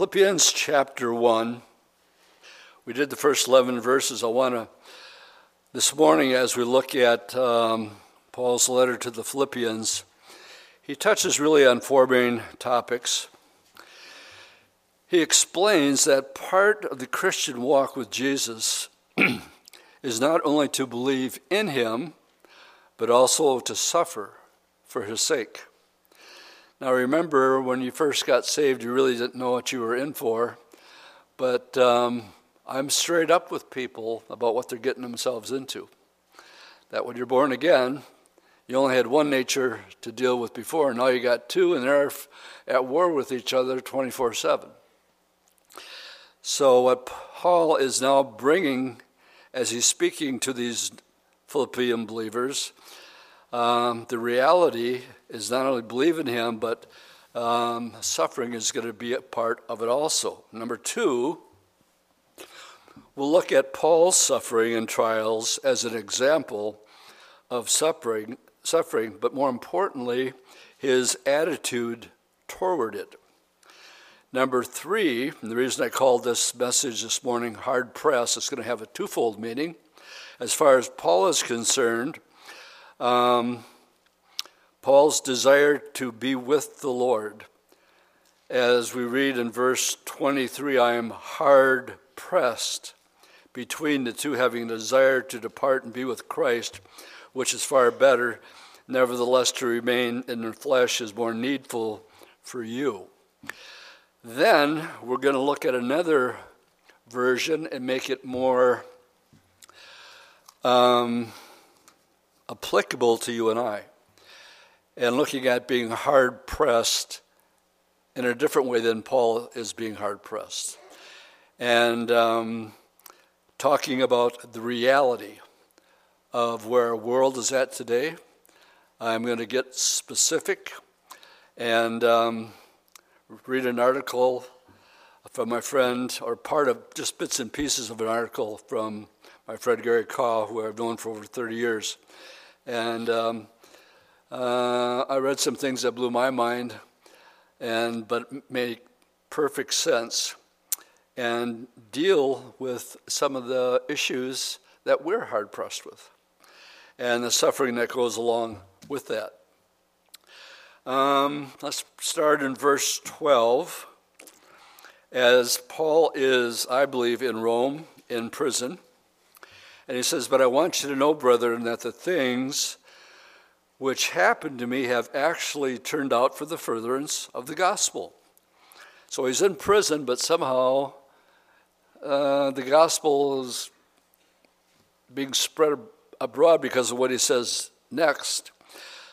Philippians chapter 1. We did the first 11 verses. I want to, this morning, as we look at um, Paul's letter to the Philippians, he touches really on four main topics. He explains that part of the Christian walk with Jesus is not only to believe in him, but also to suffer for his sake. Now, remember, when you first got saved, you really didn't know what you were in for. But um, I'm straight up with people about what they're getting themselves into. That when you're born again, you only had one nature to deal with before, and now you got two, and they're at war with each other 24 7. So, what Paul is now bringing as he's speaking to these Philippian believers um, the reality is not only believe in Him, but um, suffering is going to be a part of it also. Number two, we'll look at Paul's suffering and trials as an example of suffering, suffering, but more importantly, his attitude toward it. Number three, and the reason I called this message this morning hard press, it's going to have a twofold meaning. As far as Paul is concerned, um, Paul's desire to be with the Lord. As we read in verse 23, I am hard pressed between the two, having a desire to depart and be with Christ, which is far better. Nevertheless, to remain in the flesh is more needful for you. Then we're going to look at another version and make it more. Um, applicable to you and I. And looking at being hard pressed in a different way than Paul is being hard pressed. And um, talking about the reality of where our world is at today. I'm going to get specific and um, read an article from my friend, or part of just bits and pieces of an article from my friend Gary Kah, who I've known for over 30 years. And um, uh, I read some things that blew my mind, and but made perfect sense, and deal with some of the issues that we're hard pressed with, and the suffering that goes along with that. Um, let's start in verse 12. As Paul is, I believe, in Rome in prison and he says, But I want you to know, brethren, that the things which happened to me have actually turned out for the furtherance of the gospel. So he's in prison, but somehow uh, the gospel is being spread abroad because of what he says next,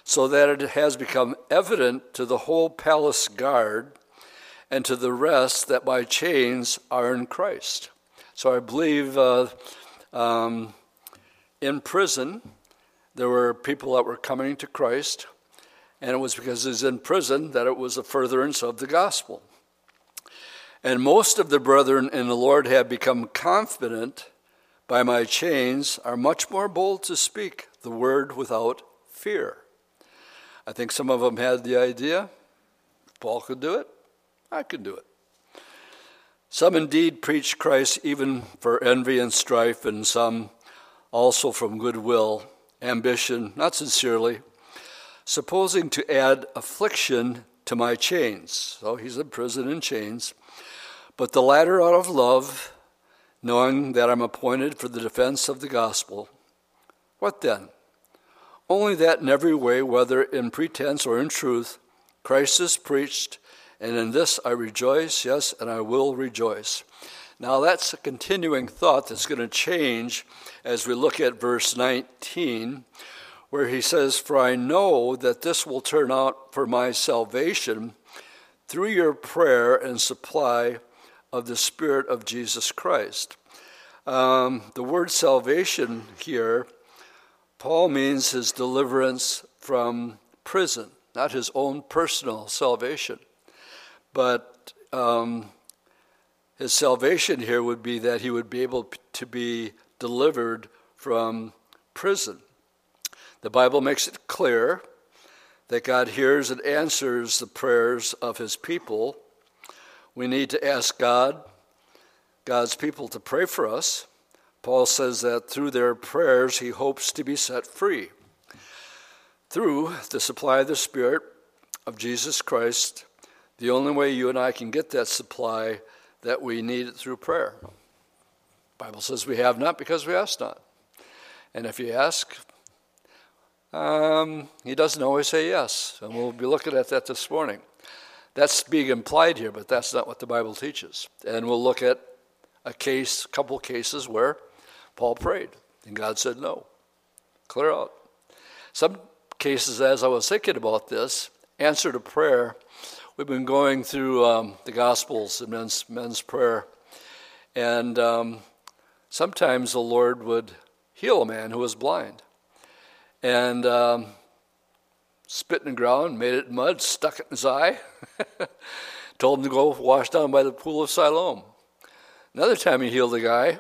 so that it has become evident to the whole palace guard and to the rest that my chains are in Christ. So I believe uh, um, in prison, there were people that were coming to Christ, and it was because he was in prison that it was a furtherance of the gospel. And most of the brethren in the Lord have become confident by my chains, are much more bold to speak the word without fear. I think some of them had the idea Paul could do it, I could do it. Some indeed preach Christ even for envy and strife, and some also from goodwill, ambition, not sincerely, supposing to add affliction to my chains. So he's in prison in chains. But the latter out of love, knowing that I'm appointed for the defense of the gospel. What then? Only that in every way, whether in pretense or in truth, Christ is preached and in this I rejoice, yes, and I will rejoice. Now that's a continuing thought that's going to change as we look at verse 19, where he says, For I know that this will turn out for my salvation through your prayer and supply of the Spirit of Jesus Christ. Um, the word salvation here, Paul means his deliverance from prison, not his own personal salvation. But um, his salvation here would be that he would be able to be delivered from prison. The Bible makes it clear that God hears and answers the prayers of his people we need to ask God, God's people, to pray for us. Paul says that through their prayers, he hopes to be set free. Through the supply of the Spirit of Jesus Christ, the only way you and I can get that supply that we need it through prayer. Bible says we have not because we ask not. And if you ask, um, he doesn't always say yes. And we'll be looking at that this morning. That's being implied here, but that's not what the Bible teaches. And we'll look at a case, a couple cases where Paul prayed and God said no. Clear out. Some cases, as I was thinking about this, answer to prayer. We've been going through um, the Gospels and men's, men's prayer. And um, sometimes the Lord would heal a man who was blind. And um, spit in the ground, made it mud, stuck it in his eye, told him to go wash down by the pool of Siloam. Another time he healed the guy,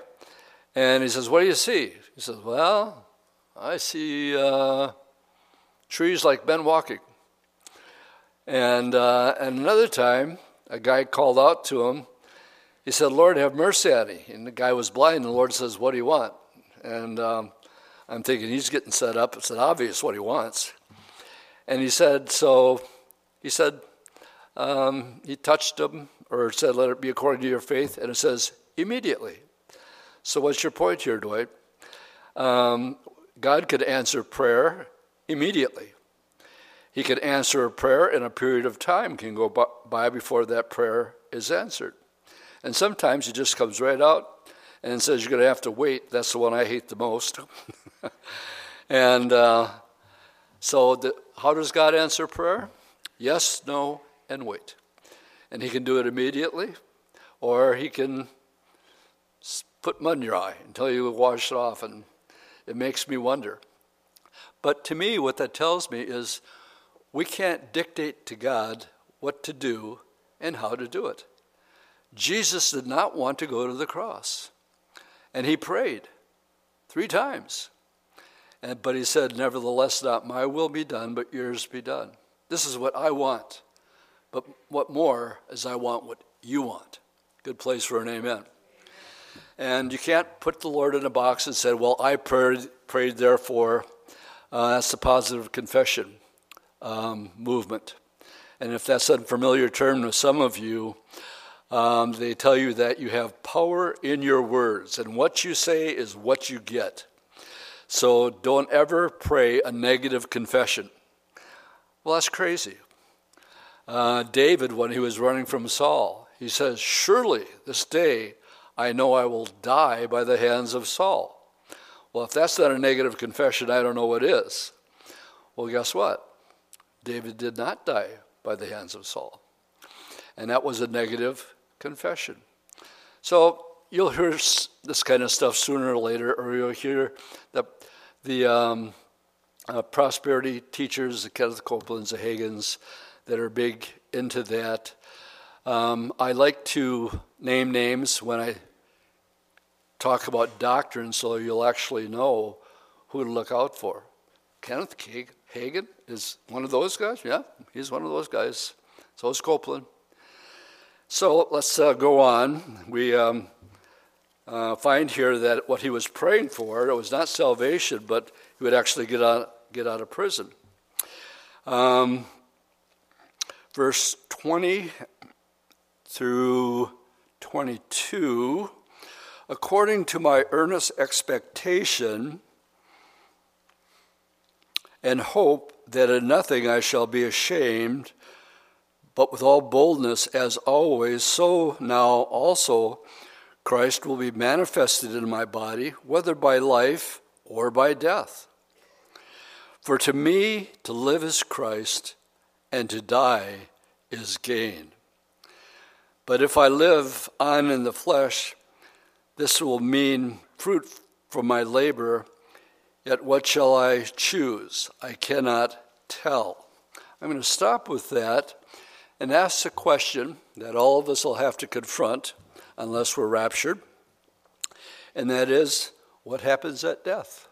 and he says, What do you see? He says, Well, I see uh, trees like men walking. And, uh, and another time, a guy called out to him. He said, Lord, have mercy on me. And the guy was blind, and the Lord says, What do you want? And um, I'm thinking he's getting set up. It's an obvious what he wants. And he said, so he said, um, he touched him or said, let it be according to your faith. And it says, immediately. So what's your point here, Dwight? Um, God could answer prayer immediately. He could answer a prayer in a period of time can go by before that prayer is answered. And sometimes he just comes right out and says you're going to have to wait. That's the one I hate the most. and uh, so, the, how does God answer prayer? Yes, no, and wait. And He can do it immediately, or He can put mud in your eye until you wash it off, and it makes me wonder. But to me, what that tells me is we can't dictate to God what to do and how to do it. Jesus did not want to go to the cross. And he prayed three times. And, but he said, Nevertheless, not my will be done, but yours be done. This is what I want. But what more is I want what you want. Good place for an amen. And you can't put the Lord in a box and say, Well, I prayed, prayed therefore. Uh, that's the positive confession um, movement. And if that's a unfamiliar term to some of you, um, they tell you that you have power in your words, and what you say is what you get. So don't ever pray a negative confession. Well, that's crazy. Uh, David, when he was running from Saul, he says, Surely this day I know I will die by the hands of Saul. Well, if that's not a negative confession, I don't know what is. Well, guess what? David did not die by the hands of Saul. And that was a negative confession. So you'll hear this kind of stuff sooner or later, or you'll hear the, the um, uh, prosperity teachers, the Kenneth Copelands, the Hagins, that are big into that. Um, I like to name names when I talk about doctrine so you'll actually know who to look out for. Kenneth Hagin is one of those guys. Yeah, he's one of those guys. So is Copeland. So let's uh, go on. We um, uh, find here that what he was praying for it was not salvation, but he would actually get out, get out of prison. Um, verse 20 through 22 according to my earnest expectation and hope that in nothing I shall be ashamed but with all boldness, as always, so now also Christ will be manifested in my body, whether by life or by death. For to me, to live is Christ, and to die is gain. But if I live on in the flesh, this will mean fruit from my labor. Yet what shall I choose? I cannot tell. I'm going to stop with that and ask the question that all of us will have to confront unless we're raptured, and that is what happens at death?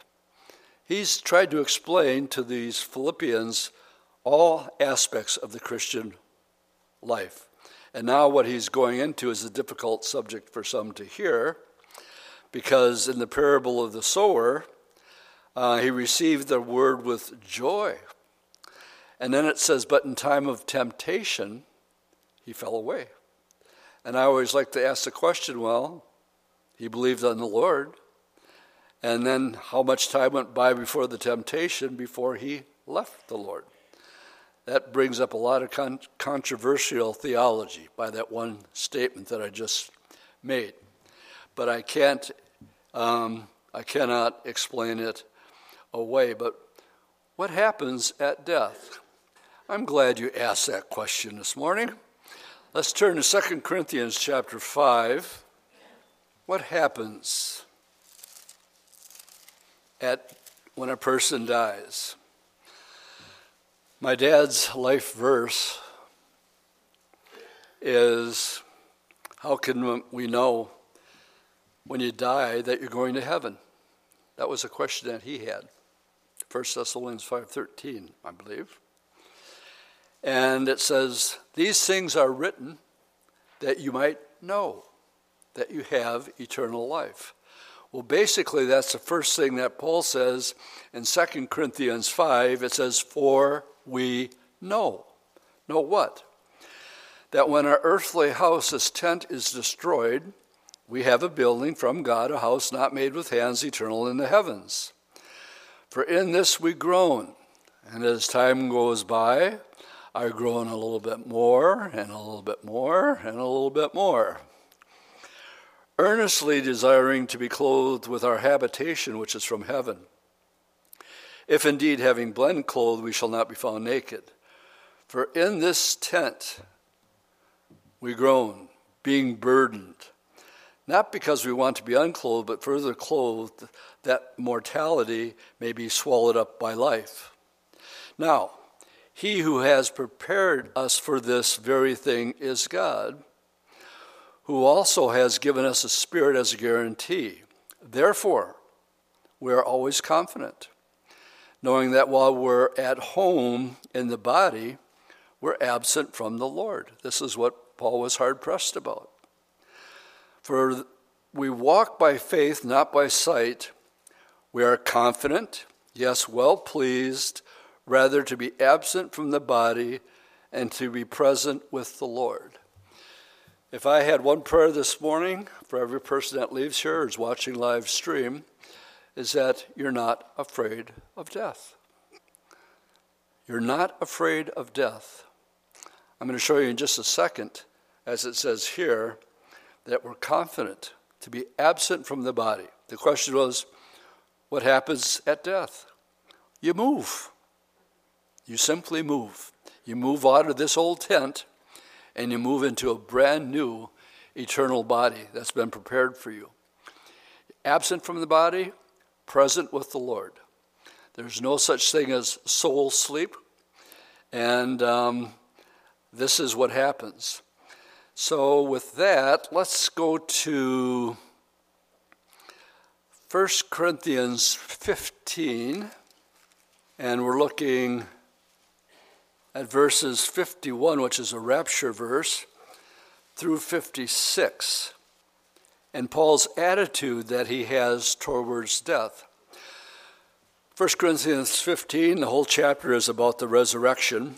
He's tried to explain to these Philippians all aspects of the Christian life. And now, what he's going into is a difficult subject for some to hear because in the parable of the sower, uh, he received the word with joy. And then it says, But in time of temptation, he fell away. And I always like to ask the question well, he believed on the Lord. And then how much time went by before the temptation before he left the Lord? That brings up a lot of con- controversial theology by that one statement that I just made. But I can't, um, I cannot explain it away. But what happens at death? I'm glad you asked that question this morning. Let's turn to 2 Corinthians chapter 5. What happens at when a person dies? My dad's life verse is how can we know when you die that you're going to heaven? That was a question that he had. 1 Thessalonians 5:13, I believe. And it says, These things are written that you might know that you have eternal life. Well, basically, that's the first thing that Paul says in 2 Corinthians 5. It says, For we know. Know what? That when our earthly house's tent is destroyed, we have a building from God, a house not made with hands, eternal in the heavens. For in this we groan, and as time goes by, are growing a little bit more, and a little bit more, and a little bit more. Earnestly desiring to be clothed with our habitation, which is from heaven if indeed, having blend clothed, we shall not be found naked. For in this tent we groan, being burdened, not because we want to be unclothed, but further clothed, that mortality may be swallowed up by life. Now, he who has prepared us for this very thing is God, who also has given us a spirit as a guarantee. Therefore, we are always confident knowing that while we're at home in the body, we're absent from the Lord. This is what Paul was hard pressed about. For we walk by faith, not by sight. We are confident, yes, well pleased, rather to be absent from the body and to be present with the Lord. If I had one prayer this morning for every person that leaves here or is watching live stream, is that you're not afraid of death. You're not afraid of death. I'm going to show you in just a second, as it says here, that we're confident to be absent from the body. The question was, what happens at death? You move. You simply move. You move out of this old tent and you move into a brand new eternal body that's been prepared for you. Absent from the body, present with the Lord. There's no such thing as soul sleep, and um, this is what happens. So, with that, let's go to 1 Corinthians 15, and we're looking at verses 51, which is a rapture verse, through 56 and Paul's attitude that he has towards death. 1 Corinthians 15, the whole chapter is about the resurrection,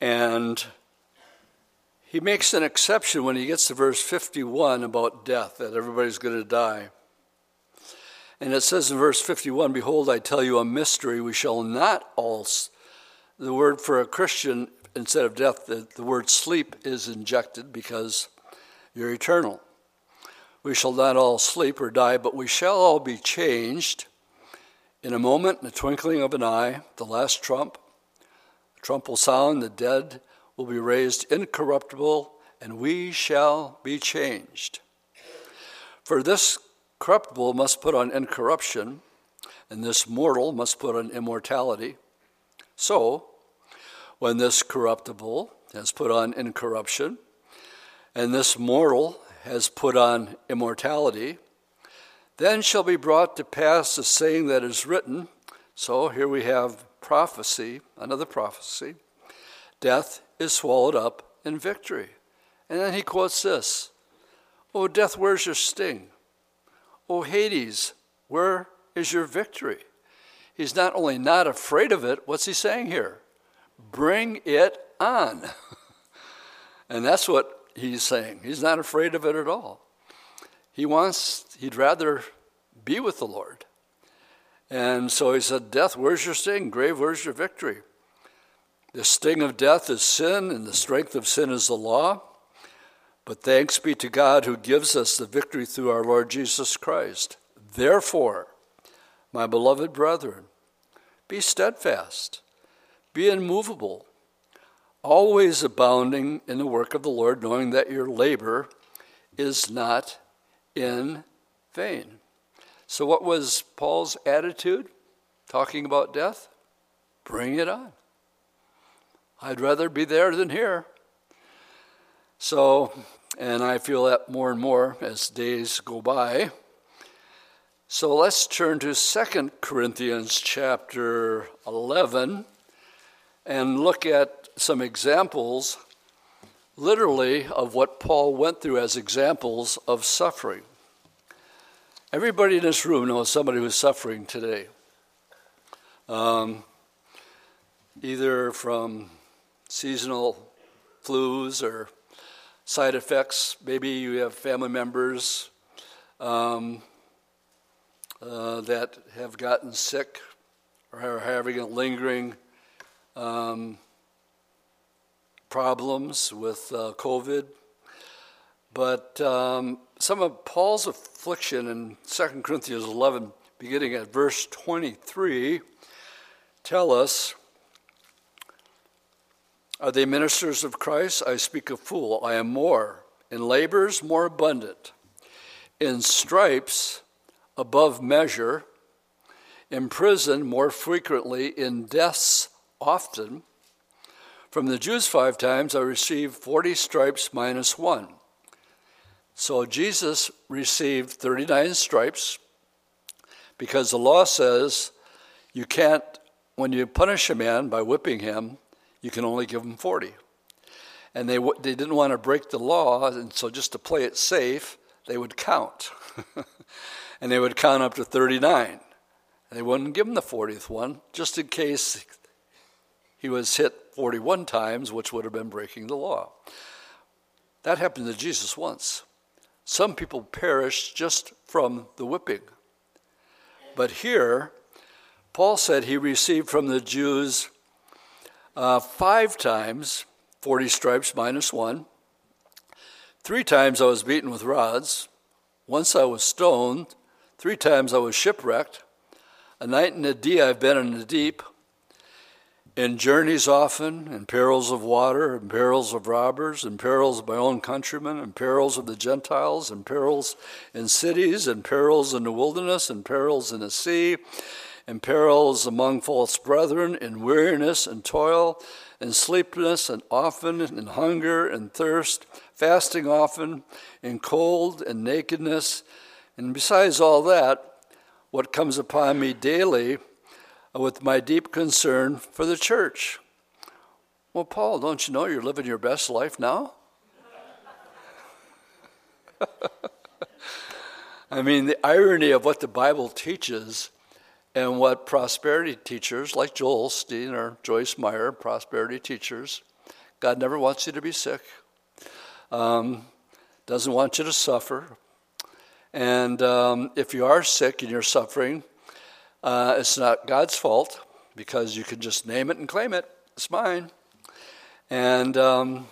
and he makes an exception when he gets to verse 51 about death, that everybody's going to die. And it says in verse 51 Behold, I tell you a mystery, we shall not all. The word for a Christian, instead of death, the, the word sleep is injected because you're eternal. We shall not all sleep or die, but we shall all be changed in a moment, in the twinkling of an eye, the last trump. The trump will sound, the dead will be raised incorruptible, and we shall be changed. For this corruptible must put on incorruption, and this mortal must put on immortality. So, when this corruptible has put on incorruption, and this mortal has put on immortality, then shall be brought to pass the saying that is written. So here we have prophecy, another prophecy. Death is swallowed up in victory. And then he quotes this Oh, death, where's your sting? Oh, Hades, where is your victory? He's not only not afraid of it, what's he saying here? Bring it on. and that's what he's saying. He's not afraid of it at all. He wants, he'd rather be with the Lord. And so he said, Death, where's your sting? Grave, where's your victory? The sting of death is sin, and the strength of sin is the law. But thanks be to God who gives us the victory through our Lord Jesus Christ. Therefore, my beloved brethren, be steadfast, be immovable, always abounding in the work of the Lord, knowing that your labor is not in vain. So, what was Paul's attitude talking about death? Bring it on. I'd rather be there than here. So, and I feel that more and more as days go by. So let's turn to 2 Corinthians chapter 11 and look at some examples, literally, of what Paul went through as examples of suffering. Everybody in this room knows somebody who's suffering today, um, either from seasonal flus or side effects. Maybe you have family members um, uh, that have gotten sick or are having a lingering um, problems with uh, COVID. But um, some of Paul's affliction in 2 Corinthians 11, beginning at verse 23, tell us Are they ministers of Christ? I speak a fool. I am more. In labors, more abundant. In stripes, above measure. In prison, more frequently. In deaths, often. From the Jews, five times I received 40 stripes minus one. So Jesus received 39 stripes because the law says you can't, when you punish a man by whipping him, you can only give them 40. And they, they didn't want to break the law, and so just to play it safe, they would count. and they would count up to 39. They wouldn't give him the 40th one, just in case he was hit 41 times, which would have been breaking the law. That happened to Jesus once. Some people perished just from the whipping. But here, Paul said he received from the Jews uh, five times 40 stripes minus one. Three times I was beaten with rods. Once I was stoned. Three times I was shipwrecked. A night and a day I've been in the deep in journeys often, in perils of water, in perils of robbers, in perils of my own countrymen, in perils of the Gentiles, in perils in cities, in perils in the wilderness, in perils in the sea, in perils among false brethren, in weariness and toil, in sleeplessness, and often in hunger and thirst, fasting often, in cold and nakedness. And besides all that, what comes upon me daily, uh, with my deep concern for the church. Well, Paul, don't you know you're living your best life now? I mean, the irony of what the Bible teaches and what prosperity teachers like Joel Osteen or Joyce Meyer, prosperity teachers, God never wants you to be sick, um, doesn't want you to suffer. And um, if you are sick and you're suffering, uh, it's not God's fault because you can just name it and claim it. It's mine. And um,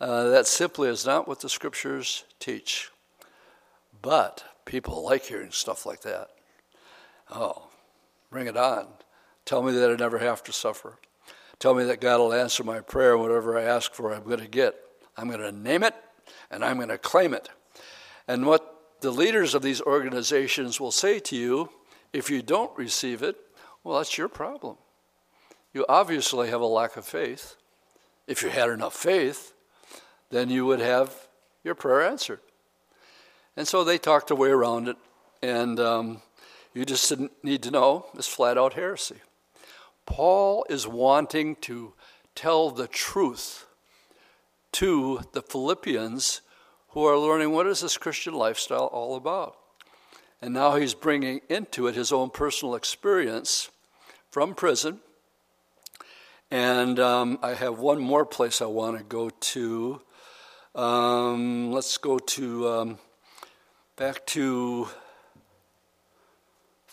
uh, that simply is not what the scriptures teach. But people like hearing stuff like that. Oh, bring it on. Tell me that I never have to suffer. Tell me that God will answer my prayer, whatever I ask for, I'm going to get. I'm going to name it and I'm going to claim it. And what the leaders of these organizations will say to you if you don't receive it, well, that's your problem. You obviously have a lack of faith. If you had enough faith, then you would have your prayer answered. And so they talked a way around it, and um, you just need to know it's flat out heresy. Paul is wanting to tell the truth to the Philippians who are learning what is this Christian lifestyle all about. And now he's bringing into it his own personal experience from prison. And um, I have one more place I want to go to. Um, let's go to um, back to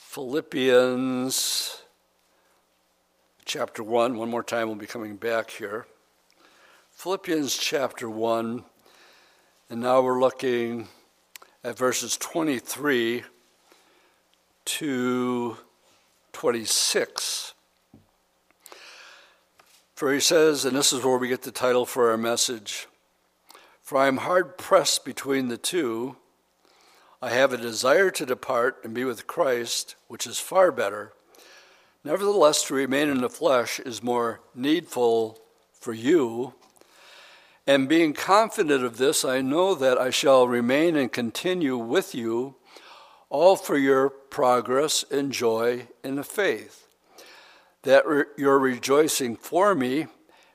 Philippians chapter 1. One more time, we'll be coming back here. Philippians chapter 1, and now we're looking at verses 23 to 26. For he says, and this is where we get the title for our message For I am hard pressed between the two. I have a desire to depart and be with Christ, which is far better. Nevertheless, to remain in the flesh is more needful for you. And being confident of this, I know that I shall remain and continue with you, all for your progress and joy in the faith, that re- your rejoicing for me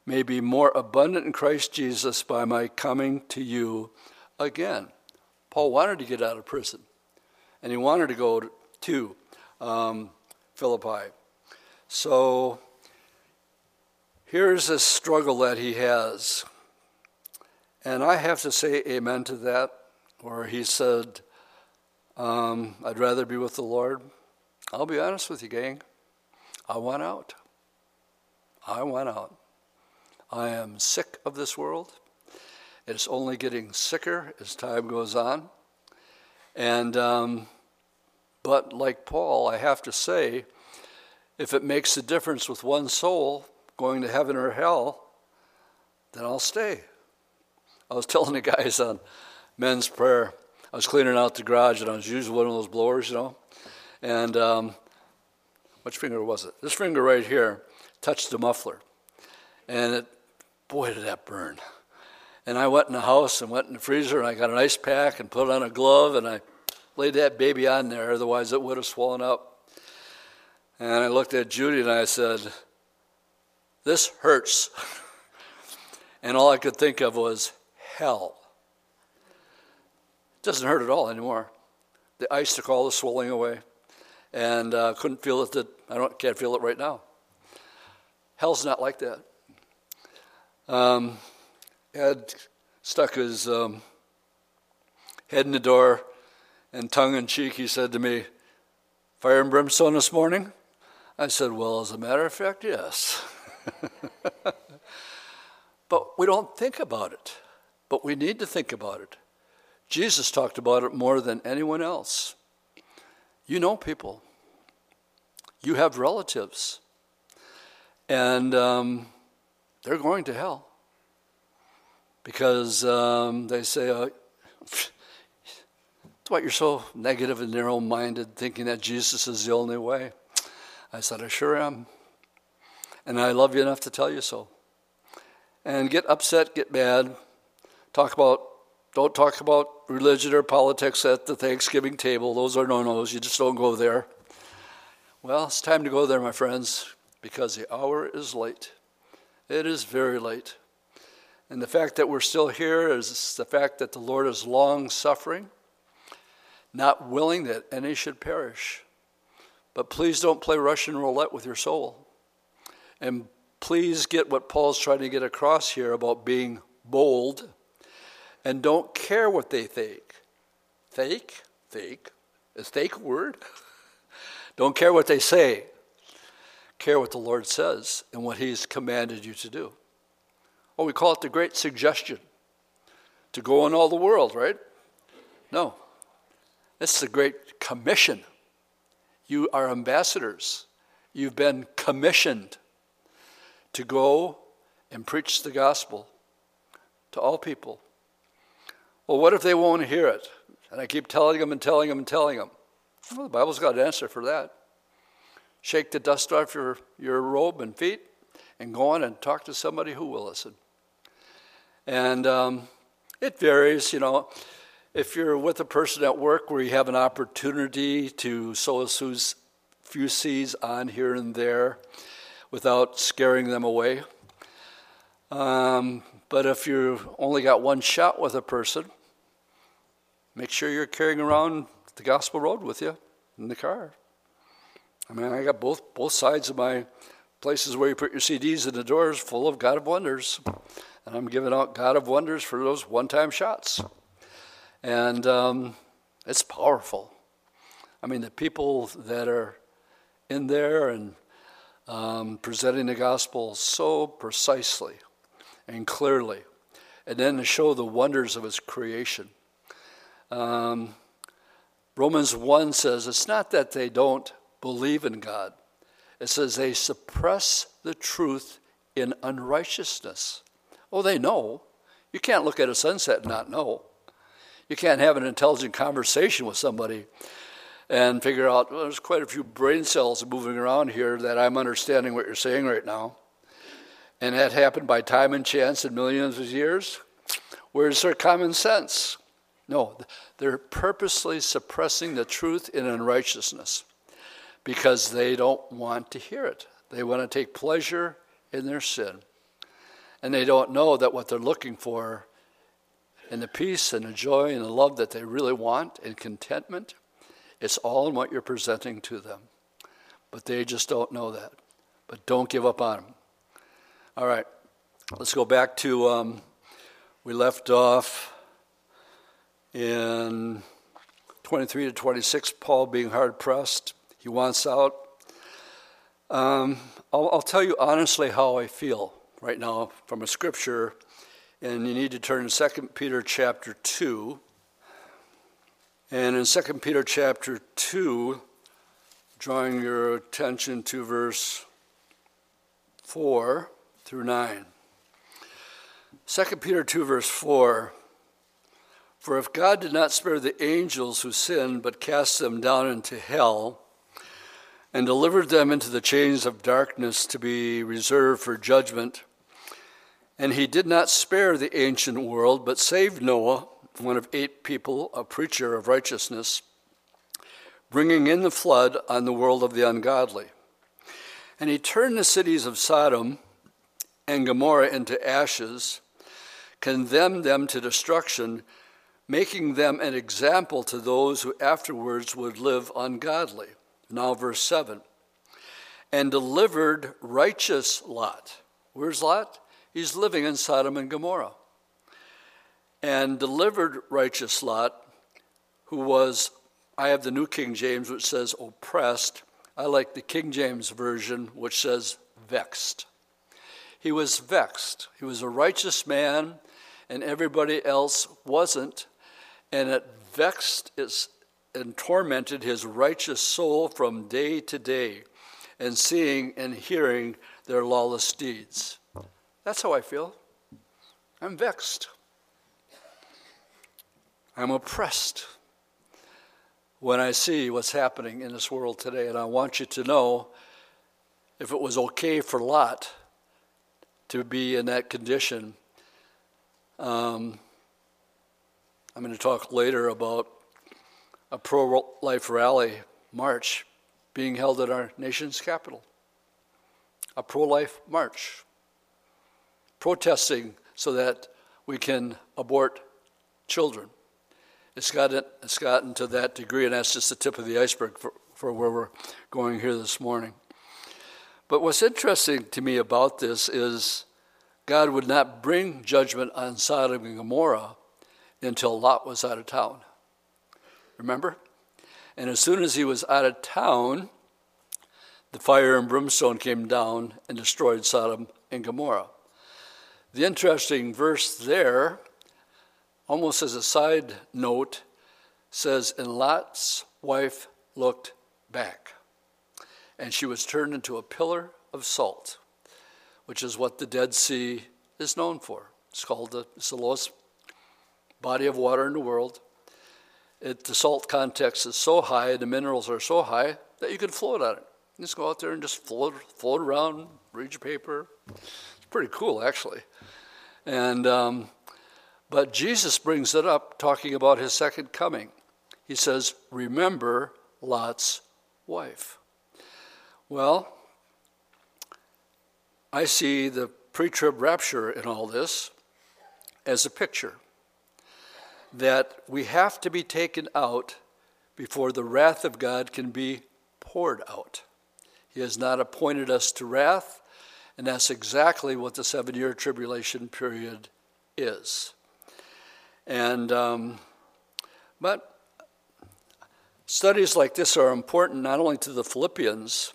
may be more abundant in Christ Jesus by my coming to you again. Paul wanted to get out of prison, and he wanted to go to um, Philippi. So here's a struggle that he has. And I have to say amen to that, where he said, um, I'd rather be with the Lord. I'll be honest with you, gang. I want out. I want out. I am sick of this world. It's only getting sicker as time goes on. And, um, but like Paul, I have to say, if it makes a difference with one soul going to heaven or hell, then I'll stay. I was telling the guys on men's prayer, I was cleaning out the garage and I was using one of those blowers, you know, and um, which finger was it? This finger right here touched the muffler. And it, boy, did that burn. And I went in the house and went in the freezer and I got an ice pack and put it on a glove and I laid that baby on there, otherwise it would have swollen up. And I looked at Judy and I said, This hurts. and all I could think of was hell. It doesn't hurt at all anymore. The ice took all the swelling away and uh, couldn't feel it. That, I don't, can't feel it right now. Hell's not like that. Um, had stuck his um, head in the door, and tongue in cheek, he said to me, Fire and brimstone this morning? I said, Well, as a matter of fact, yes. but we don't think about it. But we need to think about it. Jesus talked about it more than anyone else. You know people, you have relatives, and um, they're going to hell because um, they say, uh, why you're so negative and narrow minded, thinking that Jesus is the only way. I said, I sure am. And I love you enough to tell you so. And get upset, get mad, talk about, don't talk about religion or politics at the Thanksgiving table. Those are no nos. You just don't go there. Well, it's time to go there, my friends, because the hour is late. It is very late. And the fact that we're still here is the fact that the Lord is long suffering, not willing that any should perish. But please don't play Russian roulette with your soul. And please get what Paul's trying to get across here about being bold and don't care what they think. Think? Think? Is think a word? don't care what they say. Care what the Lord says and what He's commanded you to do. Oh, we call it the Great Suggestion to go in all the world, right? No. It's the Great Commission. You are ambassadors. You've been commissioned to go and preach the gospel to all people. Well, what if they won't hear it? And I keep telling them and telling them and telling them. Well, the Bible's got an answer for that. Shake the dust off your, your robe and feet and go on and talk to somebody who will listen. And um, it varies, you know. If you're with a person at work where you have an opportunity to sow a few seeds on here and there without scaring them away, um, But if you've only got one shot with a person, make sure you're carrying around the gospel road with you in the car. I mean, I got both both sides of my places where you put your CDs in the doors full of God of Wonders. And I'm giving out God of Wonders for those one time shots. And um, it's powerful. I mean, the people that are in there and um, presenting the gospel so precisely and clearly, and then to show the wonders of his creation. Um, Romans 1 says it's not that they don't believe in God, it says they suppress the truth in unrighteousness. Oh, they know. You can't look at a sunset and not know. You can't have an intelligent conversation with somebody and figure out well, there's quite a few brain cells moving around here that I'm understanding what you're saying right now. And that happened by time and chance in millions of years. Where's their common sense? No, they're purposely suppressing the truth in unrighteousness because they don't want to hear it. They want to take pleasure in their sin. And they don't know that what they're looking for and the peace and the joy and the love that they really want and contentment, it's all in what you're presenting to them. But they just don't know that. But don't give up on them. All right, let's go back to, um, we left off in 23 to 26, Paul being hard pressed. He wants out. Um, I'll, I'll tell you honestly how I feel right now from a scripture, and you need to turn to 2 Peter chapter 2. And in 2 Peter chapter 2, drawing your attention to verse 4 through 9. 2 Peter 2, verse 4 For if God did not spare the angels who sinned, but cast them down into hell, and delivered them into the chains of darkness to be reserved for judgment, and he did not spare the ancient world, but saved Noah, one of eight people, a preacher of righteousness, bringing in the flood on the world of the ungodly. And he turned the cities of Sodom and Gomorrah into ashes, condemned them to destruction, making them an example to those who afterwards would live ungodly. Now, verse 7 and delivered righteous Lot. Where's Lot? He's living in Sodom and Gomorrah. And delivered righteous Lot, who was, I have the New King James, which says oppressed. I like the King James Version, which says vexed. He was vexed. He was a righteous man, and everybody else wasn't. And it vexed and tormented his righteous soul from day to day, and seeing and hearing their lawless deeds. That's how I feel. I'm vexed. I'm oppressed when I see what's happening in this world today. And I want you to know if it was okay for Lot to be in that condition. Um, I'm going to talk later about a pro life rally march being held at our nation's capital. A pro life march. Protesting so that we can abort children. It's gotten, it's gotten to that degree, and that's just the tip of the iceberg for, for where we're going here this morning. But what's interesting to me about this is God would not bring judgment on Sodom and Gomorrah until Lot was out of town. Remember? And as soon as he was out of town, the fire and brimstone came down and destroyed Sodom and Gomorrah. The interesting verse there, almost as a side note, says, And Lot's wife looked back and she was turned into a pillar of salt, which is what the Dead Sea is known for. It's called the, it's the lowest body of water in the world. It, the salt context is so high, the minerals are so high that you can float on it. You just go out there and just float, float around, read your paper. Pretty cool, actually. And um, but Jesus brings it up, talking about his second coming. He says, "Remember Lot's wife." Well, I see the pre trib rapture in all this. as a picture that we have to be taken out before the wrath of God can be poured out. He has not appointed us to wrath, and that's exactly what the seven year tribulation period is. And, um, but studies like this are important not only to the Philippians.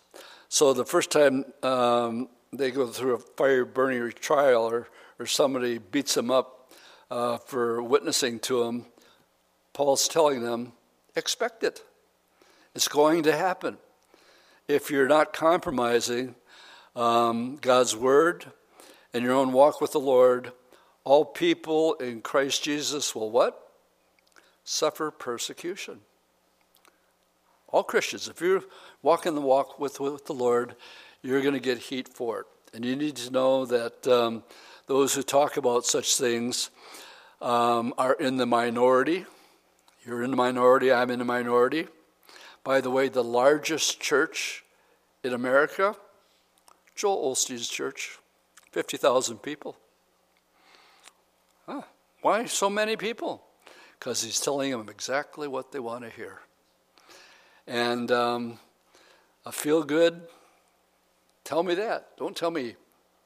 So the first time um, they go through a fire burning trial or, or somebody beats them up uh, for witnessing to them, Paul's telling them, expect it. It's going to happen. If you're not compromising um, God's word and your own walk with the Lord, all people in Christ Jesus will what? Suffer persecution. All Christians, if you're walking the walk with, with the Lord, you're going to get heat for it. And you need to know that um, those who talk about such things um, are in the minority. You're in the minority, I'm in the minority. By the way, the largest church in America, Joel Osteen's church, 50,000 people. Huh. Why so many people? Because he's telling them exactly what they want to hear. And um, I feel good. Tell me that. Don't tell me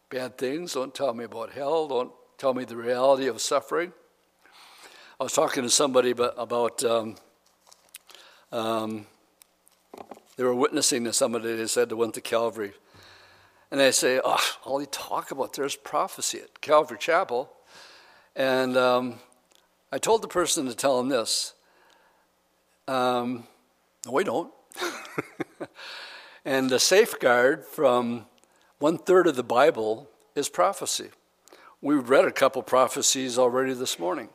bad things. Don't tell me about hell. Don't tell me the reality of suffering. I was talking to somebody about, um, um, they were witnessing to somebody they said they went to Calvary. And they say, oh, all you talk about there's prophecy at Calvary Chapel. And um, I told the person to tell him this. Um, no, we don't. and the safeguard from one third of the Bible is prophecy. We've read a couple prophecies already this morning,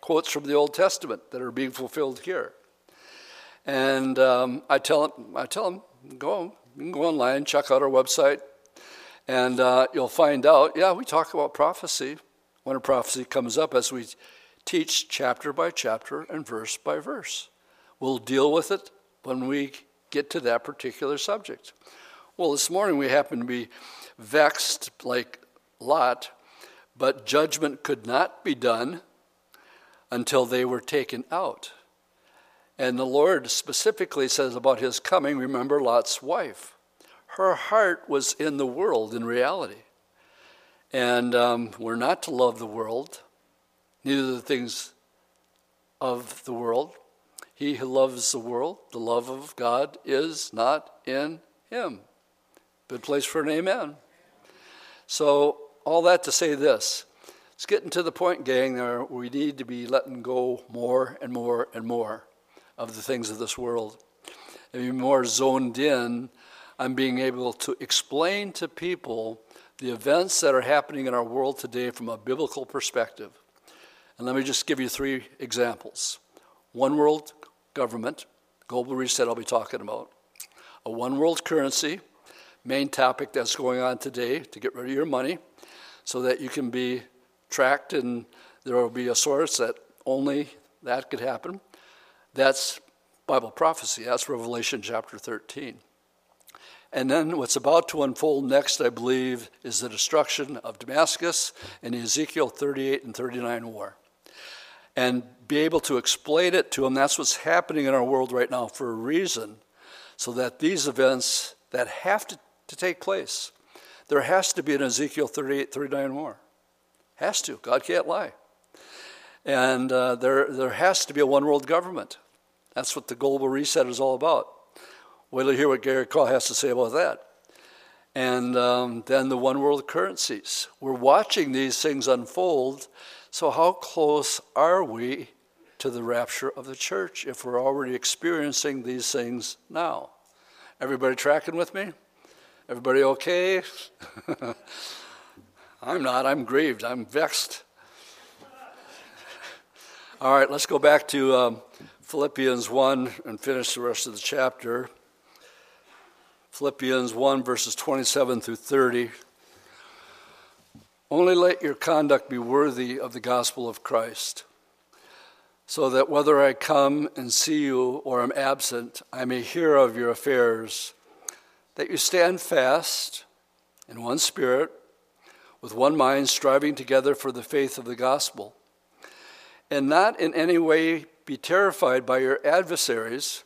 quotes from the Old Testament that are being fulfilled here. And um, I tell him, I tell them, go, you can go online, check out our website, and uh, you'll find out. Yeah, we talk about prophecy, when a prophecy comes up as we teach chapter by chapter and verse by verse. We'll deal with it when we get to that particular subject. Well, this morning we happen to be vexed like Lot, but judgment could not be done until they were taken out. And the Lord specifically says about his coming, remember Lot's wife. Her heart was in the world in reality. And um, we're not to love the world, neither the things of the world. He who loves the world, the love of God is not in him. Good place for an amen. So, all that to say this it's getting to the point, gang, where we need to be letting go more and more and more of the things of this world. And be more zoned in on being able to explain to people the events that are happening in our world today from a biblical perspective. And let me just give you three examples one world government, global reset, I'll be talking about, a one world currency, main topic that's going on today to get rid of your money so that you can be tracked and there will be a source that only that could happen. That's Bible prophecy, that's Revelation chapter 13. And then what's about to unfold next, I believe, is the destruction of Damascus and the Ezekiel 38 and 39 war. And be able to explain it to them. That's what's happening in our world right now for a reason, so that these events that have to, to take place, there has to be an Ezekiel 38, 39 war. Has to. God can't lie. And uh, there, there has to be a one world government. That's what the global reset is all about. Wait till you hear what Gary Kah has to say about that. And um, then the one world currencies. We're watching these things unfold. So, how close are we to the rapture of the church if we're already experiencing these things now? Everybody tracking with me? Everybody okay? I'm not. I'm grieved. I'm vexed. All right, let's go back to um, Philippians 1 and finish the rest of the chapter. Philippians 1, verses 27 through 30. Only let your conduct be worthy of the gospel of Christ, so that whether I come and see you or am absent, I may hear of your affairs, that you stand fast in one spirit, with one mind, striving together for the faith of the gospel, and not in any way be terrified by your adversaries,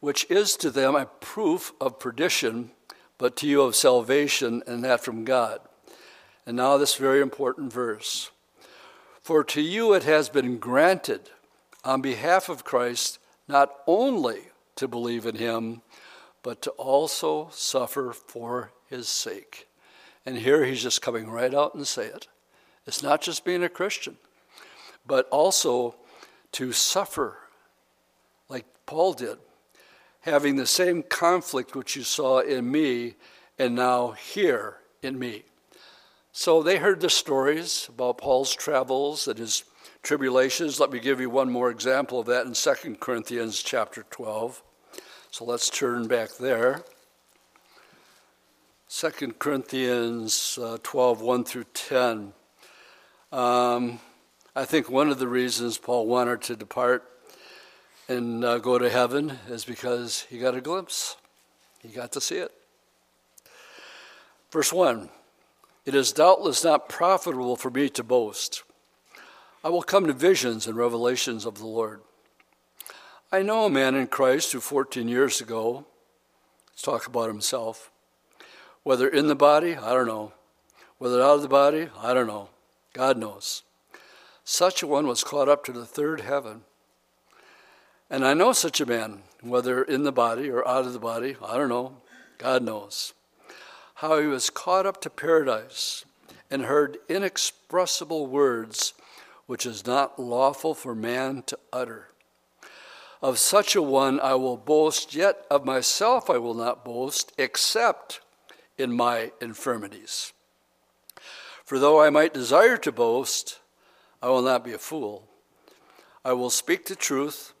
which is to them a proof of perdition, but to you of salvation, and that from God. And now, this very important verse For to you it has been granted on behalf of Christ not only to believe in him, but to also suffer for his sake. And here he's just coming right out and say it. It's not just being a Christian, but also to suffer like Paul did, having the same conflict which you saw in me and now here in me. So they heard the stories about Paul's travels and his tribulations. Let me give you one more example of that in 2 Corinthians chapter 12. So let's turn back there. 2 Corinthians uh, 12, 1 through 10. Um, I think one of the reasons Paul wanted to depart and uh, go to heaven is because he got a glimpse. He got to see it. Verse 1 It is doubtless not profitable for me to boast. I will come to visions and revelations of the Lord. I know a man in Christ who 14 years ago, let's talk about himself, whether in the body, I don't know. Whether out of the body, I don't know. God knows. Such a one was caught up to the third heaven. And I know such a man, whether in the body or out of the body, I don't know. God knows. How he was caught up to paradise and heard inexpressible words which is not lawful for man to utter. Of such a one I will boast, yet of myself I will not boast, except in my infirmities. For though I might desire to boast, I will not be a fool. I will speak the truth,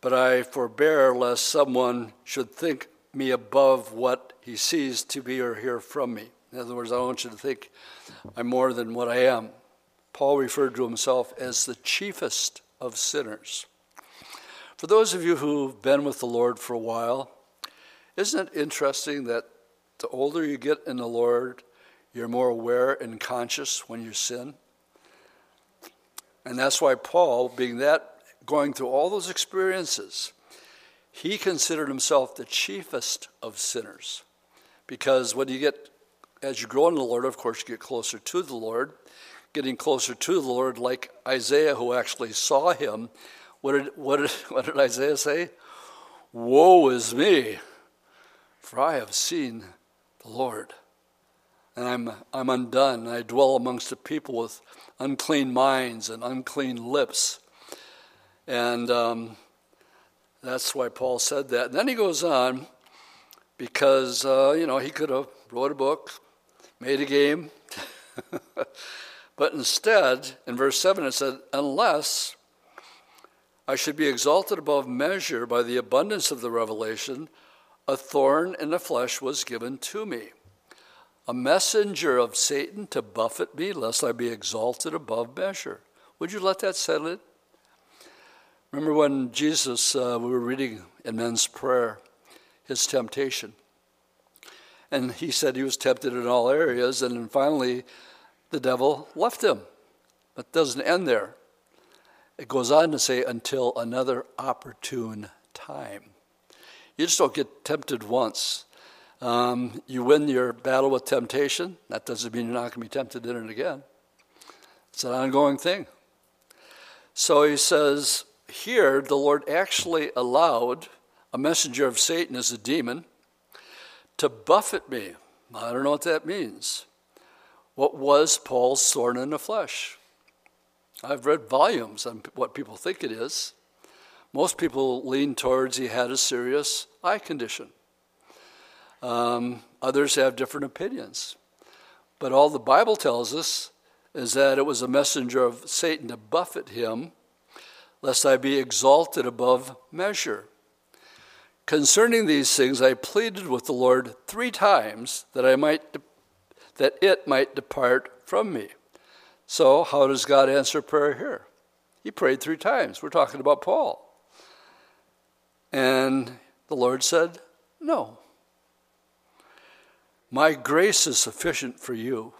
but I forbear lest someone should think me above what he sees to be or hear from me. In other words, I don't want you to think I'm more than what I am. Paul referred to himself as the chiefest of sinners. For those of you who've been with the Lord for a while, isn't it interesting that the older you get in the Lord, you're more aware and conscious when you sin? And that's why Paul, being that, going through all those experiences, he considered himself the chiefest of sinners. Because when you get, as you grow in the Lord, of course, you get closer to the Lord. Getting closer to the Lord, like Isaiah, who actually saw him, what did, what did, what did Isaiah say? Woe is me, for I have seen the Lord. And I'm, I'm undone. I dwell amongst a people with unclean minds and unclean lips. And um, that's why Paul said that. And then he goes on because, uh, you know, he could have wrote a book, made a game. but instead, in verse 7, it said, unless I should be exalted above measure by the abundance of the revelation, a thorn in the flesh was given to me, a messenger of Satan to buffet me, lest I be exalted above measure. Would you let that settle in? Remember when Jesus, uh, we were reading in men's prayer, his temptation. And he said he was tempted in all areas, and then finally the devil left him. But it doesn't end there. It goes on to say, until another opportune time. You just don't get tempted once. Um, you win your battle with temptation. That doesn't mean you're not going to be tempted in it again. It's an ongoing thing. So he says here, the Lord actually allowed a messenger of Satan as a demon to buffet me. I don't know what that means. What was Paul's thorn in the flesh? I've read volumes on what people think it is. Most people lean towards he had a serious eye condition. Um, others have different opinions. But all the Bible tells us is that it was a messenger of Satan to buffet him, lest I be exalted above measure. Concerning these things, I pleaded with the Lord three times that I might, de- that it might depart from me. So, how does God answer prayer here? He prayed three times. We're talking about Paul. And the Lord said, No. My grace is sufficient for you,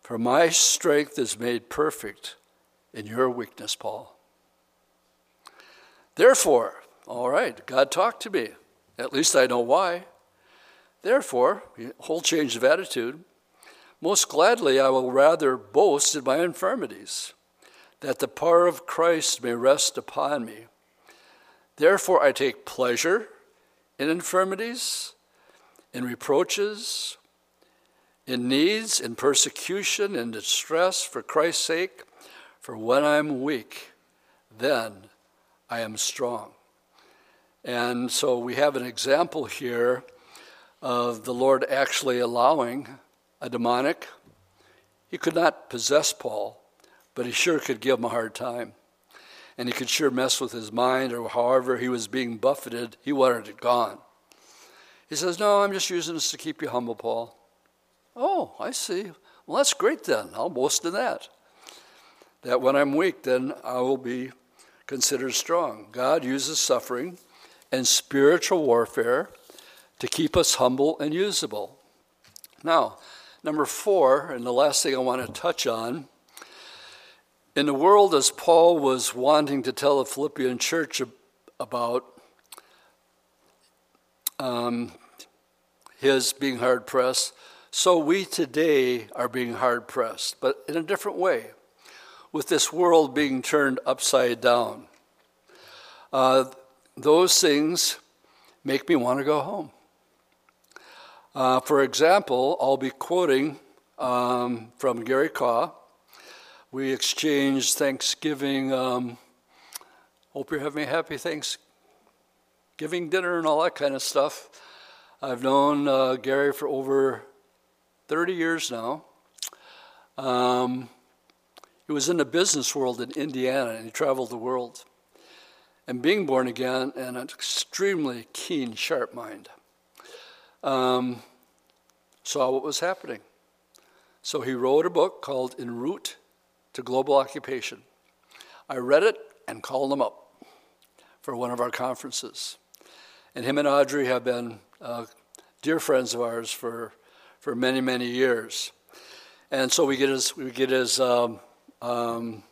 For my strength is made perfect in your weakness, Paul. Therefore, all right, God talked to me. At least I know why. Therefore, whole change of attitude. Most gladly, I will rather boast in my infirmities, that the power of Christ may rest upon me. Therefore, I take pleasure in infirmities, in reproaches, in needs, in persecution, in distress for Christ's sake. For when I'm weak, then I am strong. And so we have an example here of the Lord actually allowing a demonic. He could not possess Paul, but he sure could give him a hard time. And he could sure mess with his mind, or however he was being buffeted, he wanted it gone. He says, No, I'm just using this to keep you humble, Paul. Oh, I see. Well, that's great then. I'll boast in that. That when I'm weak, then I will be considered strong. God uses suffering and spiritual warfare to keep us humble and usable. Now, number four, and the last thing I want to touch on in the world, as Paul was wanting to tell the Philippian church about um, his being hard pressed, so we today are being hard pressed, but in a different way, with this world being turned upside down. Uh, those things make me want to go home. Uh, for example, I'll be quoting um, from Gary Kah. We exchanged Thanksgiving. Um, hope you're having a happy Thanksgiving dinner and all that kind of stuff. I've known uh, Gary for over 30 years now. Um, he was in the business world in Indiana and he traveled the world. And being born again and an extremely keen, sharp mind, um, saw what was happening. So he wrote a book called En Route to Global Occupation. I read it and called him up for one of our conferences. And him and Audrey have been uh, dear friends of ours for for many, many years. And so we get his, we get his um, um,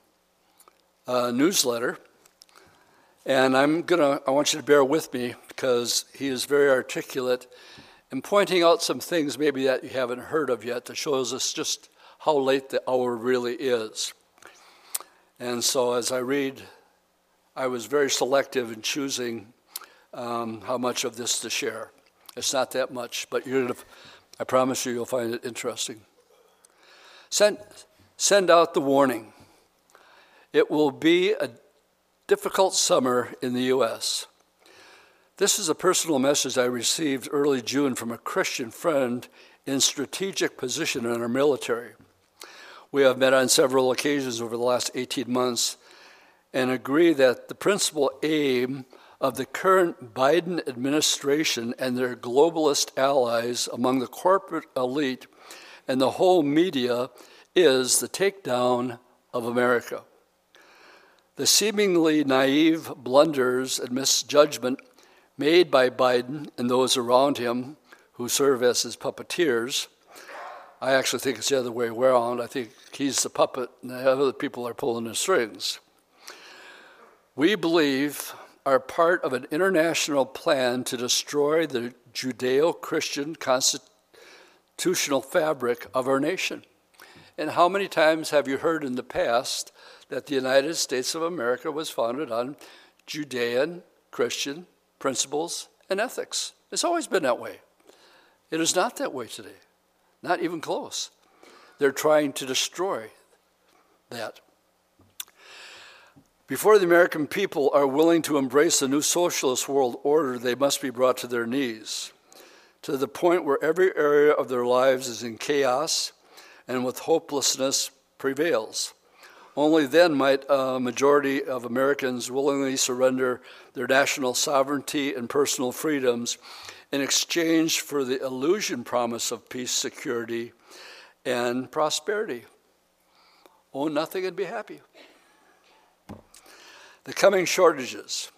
uh, newsletter. And I'm gonna, I want you to bear with me because he is very articulate in pointing out some things maybe that you haven't heard of yet that shows us just how late the hour really is. And so as I read, I was very selective in choosing um, how much of this to share. It's not that much, but going to I promise you, you'll find it interesting. Send, send out the warning. It will be a difficult summer in the U.S. This is a personal message I received early June from a Christian friend in strategic position in our military. We have met on several occasions over the last 18 months and agree that the principal aim of the current Biden administration and their globalist allies among the corporate elite and the whole media is the takedown of America. The seemingly naive blunders and misjudgment made by Biden and those around him who serve as his puppeteers. I actually think it's the other way around. I think he's the puppet and the other people are pulling the strings. We believe are part of an international plan to destroy the Judeo Christian constitutional fabric of our nation. And how many times have you heard in the past that the United States of America was founded on Judean Christian principles and ethics? It's always been that way. It is not that way today, not even close. They're trying to destroy that. Before the American people are willing to embrace the new socialist world order, they must be brought to their knees, to the point where every area of their lives is in chaos and with hopelessness prevails. Only then might a majority of Americans willingly surrender their national sovereignty and personal freedoms in exchange for the illusion promise of peace, security, and prosperity. Own nothing and be happy. The coming shortages.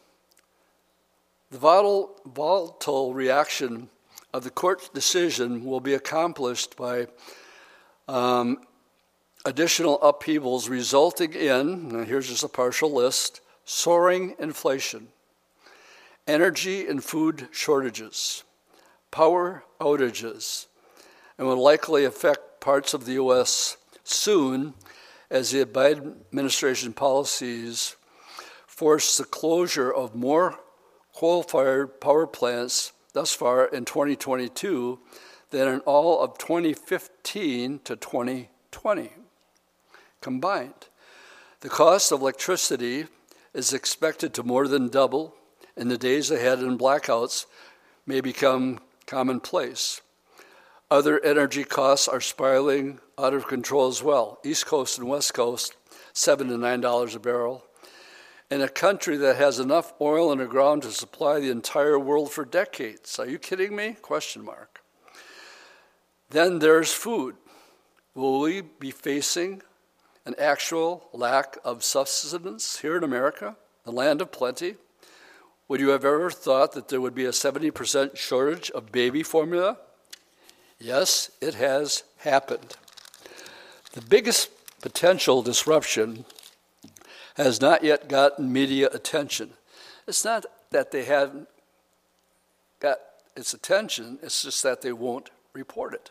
The volatile reaction of the court decision will be accomplished by um, additional upheavals resulting in, here's just a partial list soaring inflation, energy and food shortages, power outages, and will likely affect parts of the U.S. soon as the Biden administration policies force the closure of more coal fired power plants thus far in 2022 than in all of 2015 to 2020 combined. The cost of electricity is expected to more than double in the days ahead, and blackouts may become commonplace. Other energy costs are spiraling out of control as well. East Coast and West Coast, seven to nine dollars a barrel. In a country that has enough oil in the ground to supply the entire world for decades. Are you kidding me? Question mark. Then there's food. Will we be facing an actual lack of sustenance here in America, the land of plenty? Would you have ever thought that there would be a 70% shortage of baby formula? Yes, it has happened. The biggest potential disruption has not yet gotten media attention. It's not that they haven't got its attention, it's just that they won't report it.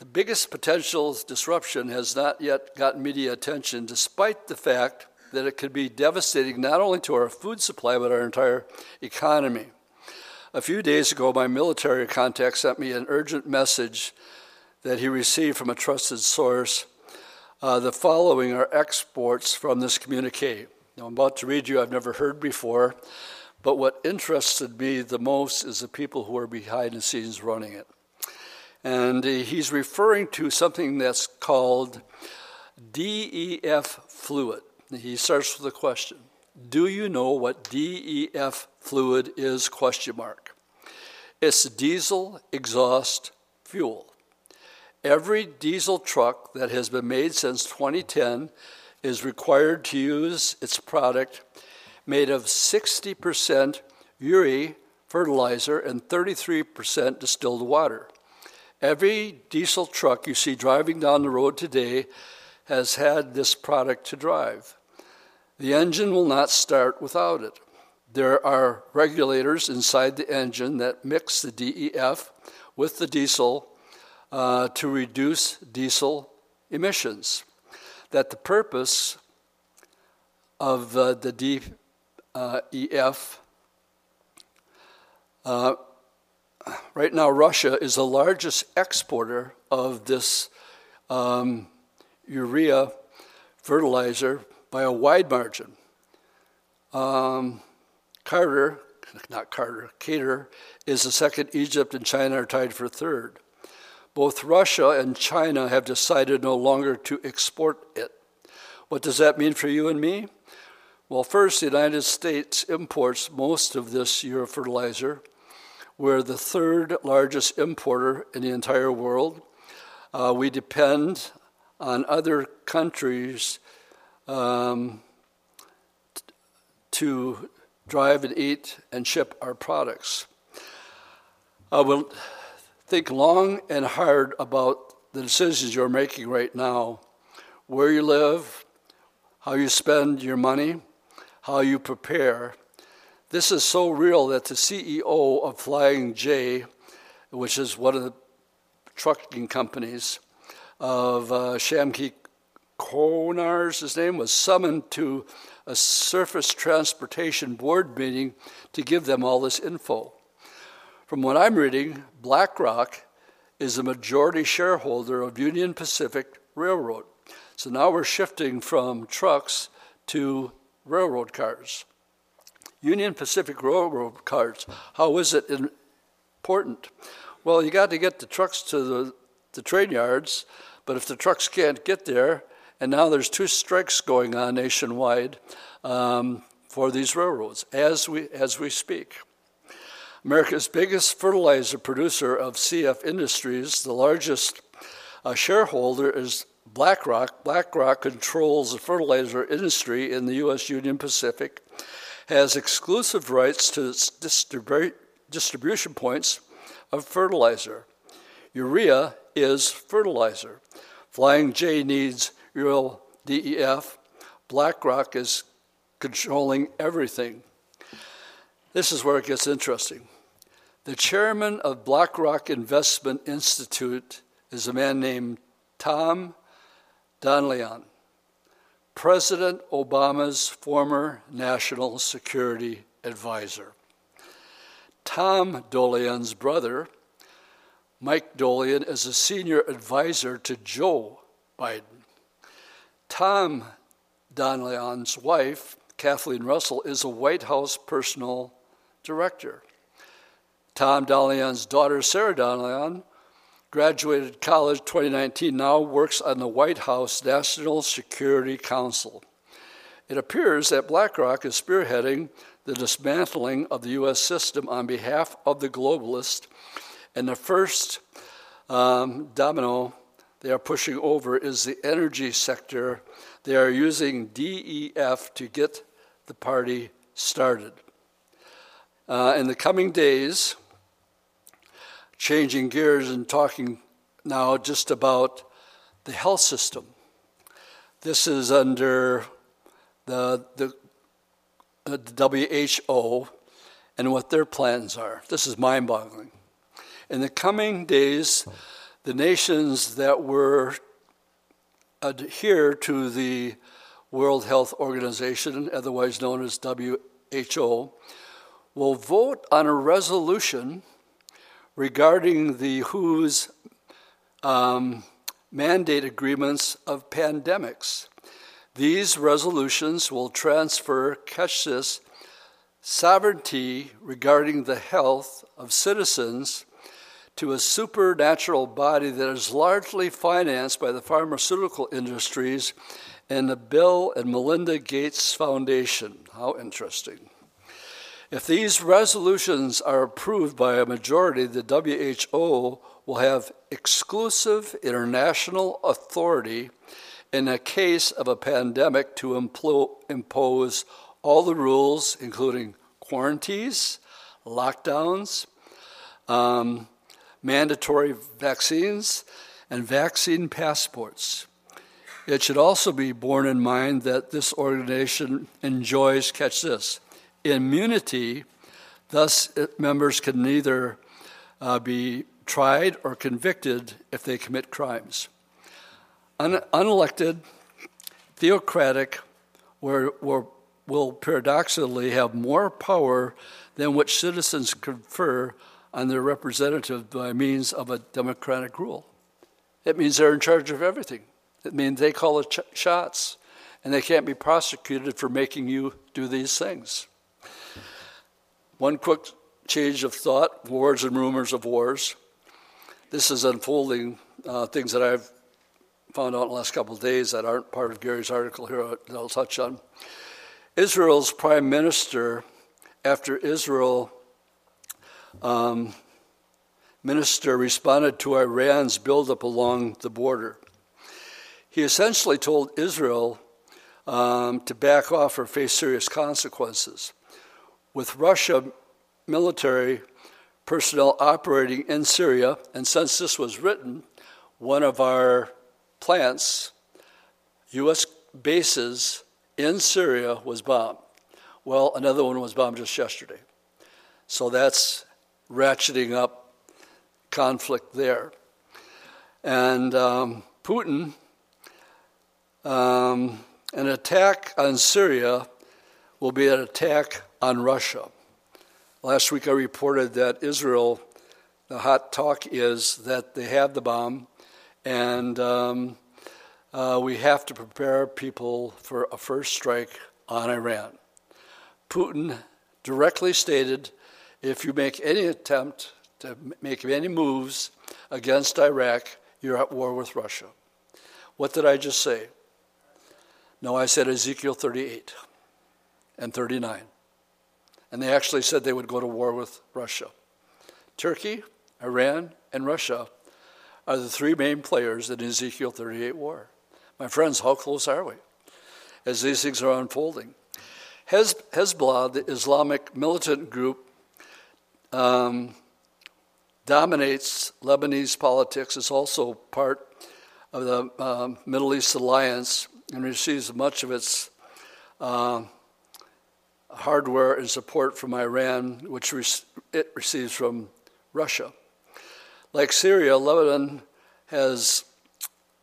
The biggest potential disruption has not yet gotten media attention, despite the fact that it could be devastating not only to our food supply, but our entire economy. A few days ago, my military contact sent me an urgent message that he received from a trusted source. Uh, the following are exports from this communique. Now, I'm about to read you, I've never heard before, but what interested me the most is the people who are behind the scenes running it. And he's referring to something that's called DEF fluid. He starts with a question. Do you know what DEF fluid is? Question mark. It's diesel exhaust fuel. Every diesel truck that has been made since 2010 is required to use its product made of 60% urea fertilizer and 33% distilled water. Every diesel truck you see driving down the road today has had this product to drive. The engine will not start without it. There are regulators inside the engine that mix the DEF with the diesel uh, to reduce diesel emissions. That the purpose of uh, the DEF uh, right now, Russia is the largest exporter of this um, urea fertilizer by a wide margin. Um, Carter, not Carter, Qatar is the second. Egypt and China are tied for third. Both Russia and China have decided no longer to export it. What does that mean for you and me? Well, first, the United States imports most of this urea fertilizer we're the third largest importer in the entire world. Uh, we depend on other countries um, t- to drive and eat and ship our products. I will think long and hard about the decisions you're making right now where you live, how you spend your money, how you prepare this is so real that the CEO of Flying J, which is one of the trucking companies of uh, Shameek Konar's, his name, was summoned to a surface transportation board meeting to give them all this info. From what I'm reading, BlackRock is a majority shareholder of Union Pacific Railroad. So now we're shifting from trucks to railroad cars. Union Pacific Railroad cars, how is it important? Well, you got to get the trucks to the, the train yards, but if the trucks can't get there, and now there's two strikes going on nationwide um, for these railroads as we, as we speak. America's biggest fertilizer producer of CF Industries, the largest uh, shareholder is BlackRock. BlackRock controls the fertilizer industry in the U.S. Union Pacific has exclusive rights to its distribu- distribution points of fertilizer. Urea is fertilizer. Flying J needs real DEF. BlackRock is controlling everything. This is where it gets interesting. The chairman of BlackRock Investment Institute is a man named Tom Donilon, President Obama's former national security advisor. Tom Donilon's brother, Mike Donilon, is a senior advisor to Joe Biden. Tom Donilon's wife, Kathleen Russell, is a White House personal director. Tom Donilon's daughter, Sarah Donilon, graduated college 2019, now works on the White House National Security Council. It appears that BlackRock is spearheading the dismantling of the U.S. system on behalf of the globalists, and the first um, domino they are pushing over is the energy sector. They are using DEF to get the party started. Uh, in the coming days, changing gears and talking now just about the health system. This is under the, the, the WHO and what their plans are. This is mind boggling. In the coming days, the nations that were adhere to the World Health Organization, otherwise known as WHO, will vote on a resolution regarding the WHO's um, mandate agreements of pandemics. These resolutions will transfer, this, sovereignty regarding the health of citizens to a supernatural body that is largely financed by the pharmaceutical industries and the Bill and Melinda Gates Foundation. How interesting. If these resolutions are approved by a majority, the WHO will have exclusive international authority in a case of a pandemic to implo- impose all the rules, including quarantines, lockdowns, um, mandatory vaccines, and vaccine passports. It should also be borne in mind that this organization enjoys, catch this, immunity, thus, members can neither uh, be tried or convicted if they commit crimes. Un- unelected, theocratic, were, were, will paradoxically have more power than which citizens confer on their representative by means of a democratic rule. It means they're in charge of everything. It means they call the ch- shots, and they can't be prosecuted for making you do these things. One quick change of thought wars and rumors of wars. This is unfolding uh, things that I've found out in the last couple of days that aren't part of Gary's article here that I'll touch on. Israel's prime minister, after Israel um, minister responded to Iran's buildup along the border. He essentially told Israel um, to back off or face serious consequences. With Russia military personnel operating in Syria, and since this was written, one of our plants, U.S. bases in Syria, was bombed. Well, another one was bombed just yesterday. So that's ratcheting up conflict there. And um, Putin, um, an attack on Syria will be an attack on Russia. Last week I reported that Israel, the hot talk is that they have the bomb, and um, uh, we have to prepare people for a first strike on Iran. Putin directly stated if you make any attempt to make any moves against Iraq, you're at war with Russia. What did I just say? No, I said Ezekiel 38 and 39. And they actually said they would go to war with Russia. Turkey, Iran, and Russia are the three main players in Ezekiel 38 war. My friends, how close are we as these things are unfolding? Hezbollah, the Islamic militant group, um, dominates Lebanese politics, is also part of the uh, Middle East Alliance and receives much of its uh, hardware and support from Iran, which it receives from Russia. Like Syria, Lebanon has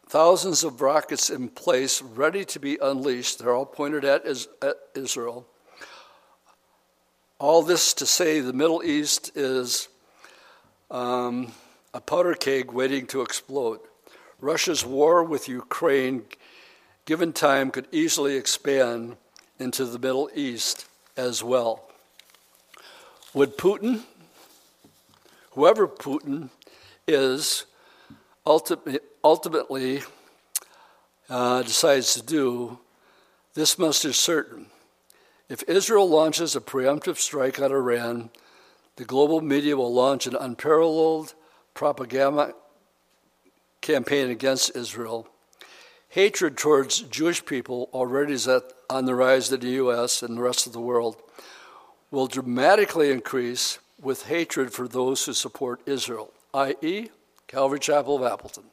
thousands of rockets in place ready to be unleashed. They're all pointed at, Israel. All this to say the Middle East is um, a powder keg waiting to explode. Russia's war with Ukraine, given time, could easily expand into the Middle East as well. Would Putin, whoever Putin is, ultimately uh, decides to do, this much is certain. If Israel launches a preemptive strike on Iran, the global media will launch an unparalleled propaganda campaign against Israel. Hatred towards Jewish people, already is at, on the rise in the U.S. and the rest of the world, will dramatically increase with hatred for those who support Israel, i.e., Calvary Chapel of Appleton,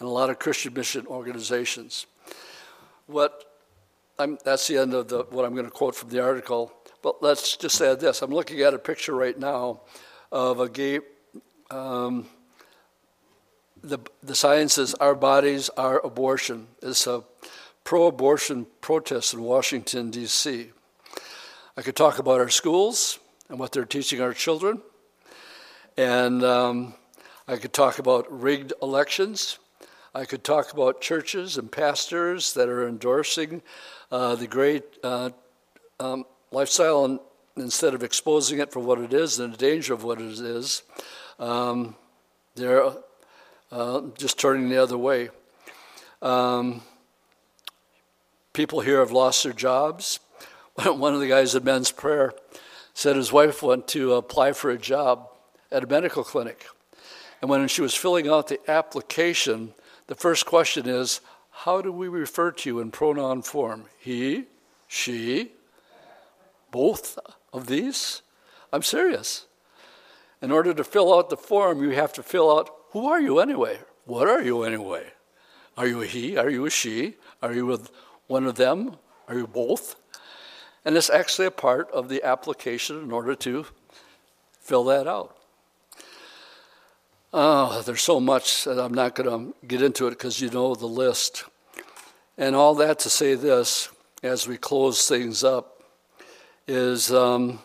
and a lot of Christian mission organizations. What I'm, that's the end of the, what I'm going to quote from the article. But let's just add this. I'm looking at a picture right now of a gay um, the, the science is our bodies are abortion. It's a pro abortion protest in Washington, D.C. I could talk about our schools and what they're teaching our children. And um, I could talk about rigged elections. I could talk about churches and pastors that are endorsing uh, the great uh, um, lifestyle and instead of exposing it for what it is and the danger of what it is. Um, they're uh, just turning the other way. Um, people here have lost their jobs. One of the guys at Men's Prayer said his wife went to apply for a job at a medical clinic. And when she was filling out the application, the first question is, How do we refer to you in pronoun form? He, she, both of these? I'm serious. In order to fill out the form, you have to fill out who are you anyway? What are you anyway? Are you a he? Are you a she? Are you with one of them? Are you both? And it's actually a part of the application in order to fill that out. Oh, there's so much that I'm not going to get into it because you know the list. And all that to say this as we close things up is um,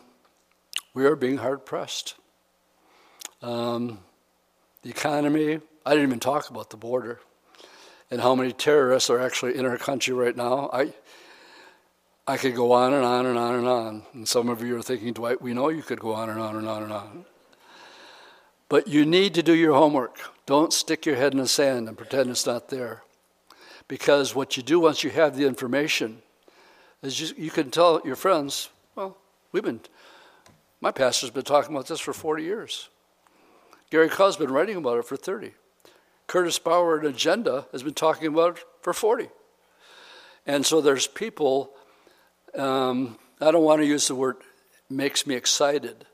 we are being hard pressed. Um, the economy, I didn't even talk about the border and how many terrorists are actually in our country right now. I, I could go on and on and on and on. And some of you are thinking, Dwight, we know you could go on and on and on and on. But you need to do your homework. Don't stick your head in the sand and pretend it's not there. Because what you do once you have the information is you, you can tell your friends, well, we've been, my pastor's been talking about this for 40 years. Gary Kah's been writing about it for 30. Curtis Bowers and Agenda has been talking about it for 40. And so there's people, um, I don't want to use the word makes me excited,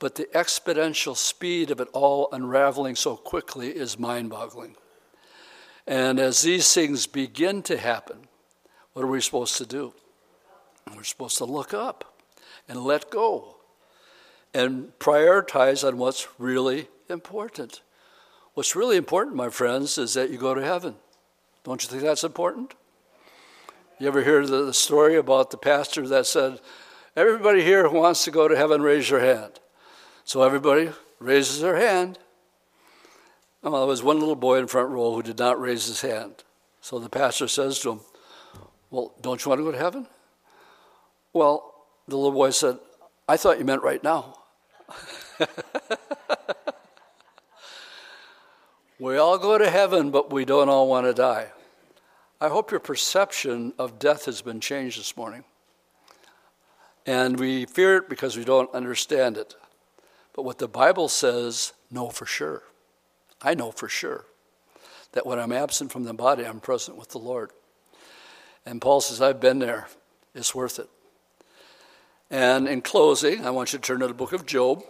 but the exponential speed of it all unraveling so quickly is mind boggling. And as these things begin to happen, what are we supposed to do? We're supposed to look up and let go and prioritize on what's really important. What's really important, my friends, is that you go to heaven. Don't you think that's important? You ever hear the, the story about the pastor that said, Everybody here who wants to go to heaven, raise your hand. So everybody raises their hand. Well, there was one little boy in front row who did not raise his hand. So the pastor says to him, Well, don't you want to go to heaven? Well, the little boy said, I thought you meant right now. we all go to heaven, but we don't all want to die. I hope your perception of death has been changed this morning. And we fear it because we don't understand it. But what the Bible says, know for sure. I know for sure that when I'm absent from the body, I'm present with the Lord. And Paul says, I've been there. It's worth it. And in closing, I want you to turn to the book of Job.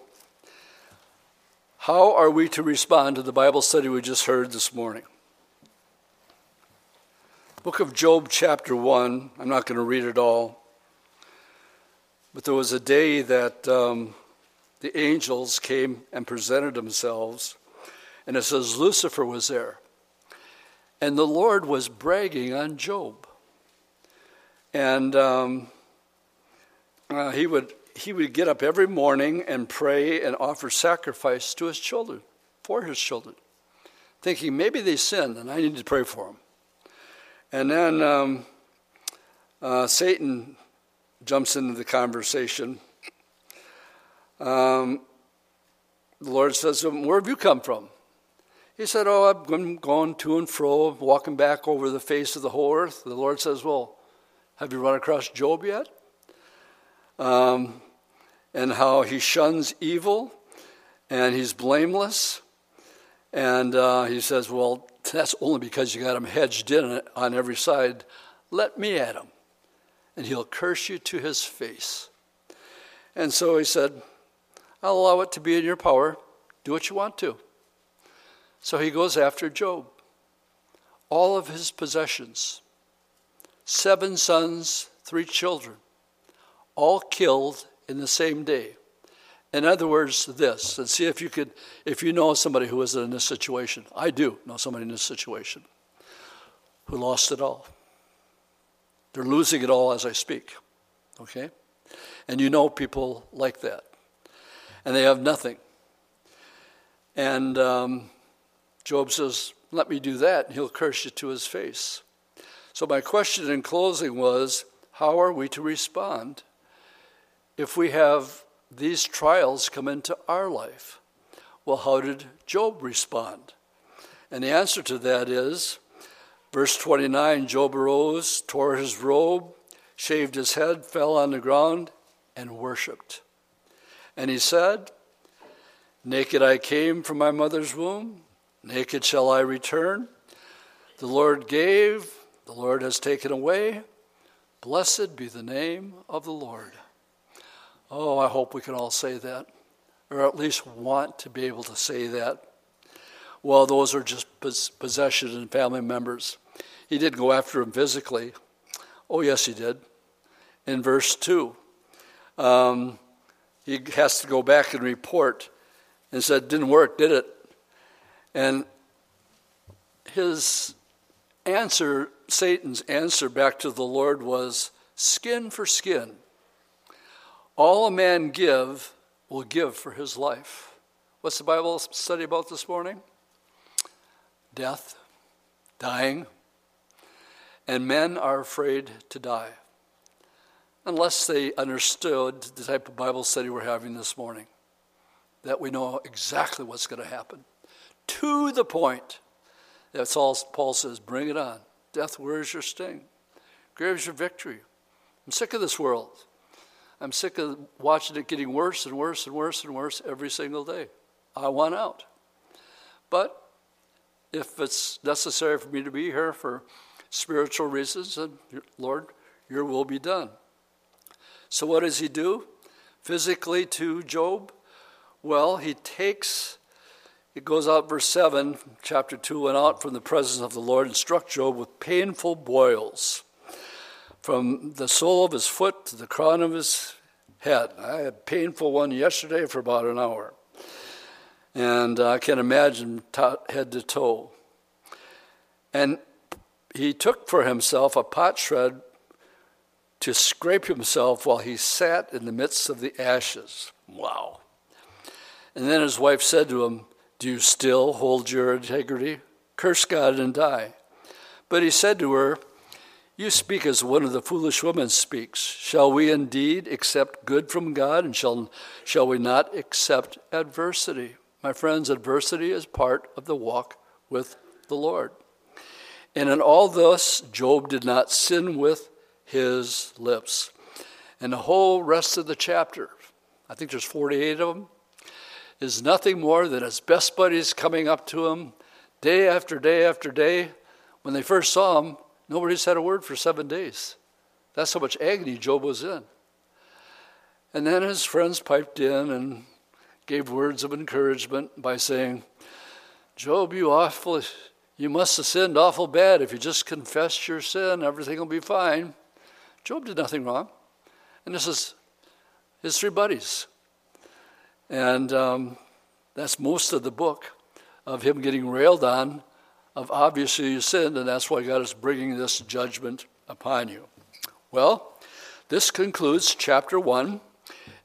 How are we to respond to the Bible study we just heard this morning? Book of Job, chapter 1. I'm not going to read it all. But there was a day that um, the angels came and presented themselves. And it says Lucifer was there. And the Lord was bragging on Job. And um, uh, he, would, he would get up every morning and pray and offer sacrifice to his children, for his children, thinking maybe they sinned and I need to pray for them. And then um, uh, Satan jumps into the conversation. Um, the Lord says, Where have you come from? He said, Oh, I've been going to and fro, walking back over the face of the whole earth. The Lord says, Well, have you run across Job yet? Um, and how he shuns evil and he's blameless. And uh, he says, Well, that's only because you got him hedged in on every side. Let me at him, and he'll curse you to his face. And so he said, I'll allow it to be in your power. Do what you want to. So he goes after Job. All of his possessions, seven sons, three children, all killed in the same day. In other words, this, and see if you could, if you know somebody who is in this situation. I do know somebody in this situation who lost it all. They're losing it all as I speak. Okay? And you know people like that. And they have nothing. And um, Job says, Let me do that, and he'll curse you to his face. So, my question in closing was how are we to respond if we have these trials come into our life. Well, how did Job respond? And the answer to that is verse 29 Job arose, tore his robe, shaved his head, fell on the ground, and worshiped. And he said, Naked I came from my mother's womb, naked shall I return. The Lord gave, the Lord has taken away. Blessed be the name of the Lord. Oh, I hope we can all say that, or at least want to be able to say that. Well, those are just possessions and family members. He didn't go after him physically. Oh, yes, he did. In verse 2, um, he has to go back and report and said, Didn't work, did it? And his answer, Satan's answer back to the Lord was skin for skin. All a man give will give for his life. What's the Bible study about this morning? Death, dying. And men are afraid to die unless they understood the type of Bible study we're having this morning, that we know exactly what's going to happen. To the point. That's all Paul says bring it on. Death, where's your sting? Grave's your victory. I'm sick of this world. I'm sick of watching it getting worse and worse and worse and worse every single day. I want out. But if it's necessary for me to be here for spiritual reasons, then Lord, your will be done. So, what does he do physically to Job? Well, he takes, it goes out, verse 7, chapter 2, went out from the presence of the Lord and struck Job with painful boils from the sole of his foot to the crown of his head. I had a painful one yesterday for about an hour. And I can imagine head to toe. And he took for himself a potsherd to scrape himself while he sat in the midst of the ashes. Wow. And then his wife said to him, Do you still hold your integrity? Curse God and die. But he said to her, you speak as one of the foolish women speaks. Shall we indeed accept good from God, and shall, shall we not accept adversity? My friends, adversity is part of the walk with the Lord. And in all this, Job did not sin with his lips. And the whole rest of the chapter, I think there's 48 of them, is nothing more than his best buddies coming up to him day after day after day. When they first saw him, Nobody said a word for seven days. That's how much agony Job was in. And then his friends piped in and gave words of encouragement by saying, Job, you awful, You must have sinned awful bad. If you just confess your sin, everything will be fine. Job did nothing wrong. And this is his three buddies. And um, that's most of the book of him getting railed on, of obviously you sinned, and that's why God is bringing this judgment upon you. Well, this concludes chapter one,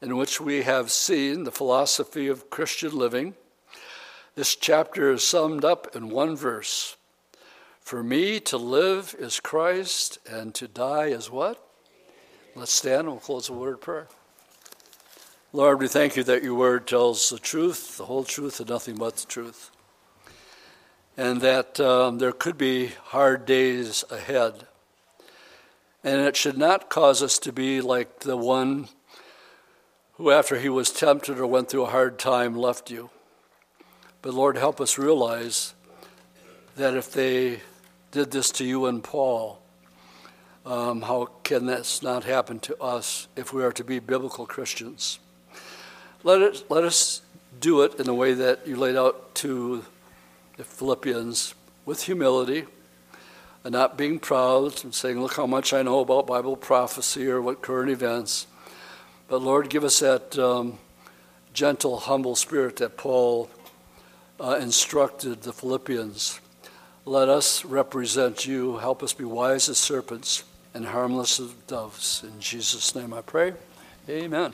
in which we have seen the philosophy of Christian living. This chapter is summed up in one verse For me to live is Christ, and to die is what? Let's stand and we'll close the word of prayer. Lord, we thank you that your word tells the truth, the whole truth, and nothing but the truth. And that um, there could be hard days ahead. And it should not cause us to be like the one who, after he was tempted or went through a hard time, left you. But Lord, help us realize that if they did this to you and Paul, um, how can this not happen to us if we are to be biblical Christians? Let, it, let us do it in the way that you laid out to the Philippians with humility and not being proud and saying, Look how much I know about Bible prophecy or what current events. But Lord, give us that um, gentle, humble spirit that Paul uh, instructed the Philippians. Let us represent you. Help us be wise as serpents and harmless as doves. In Jesus' name I pray. Amen.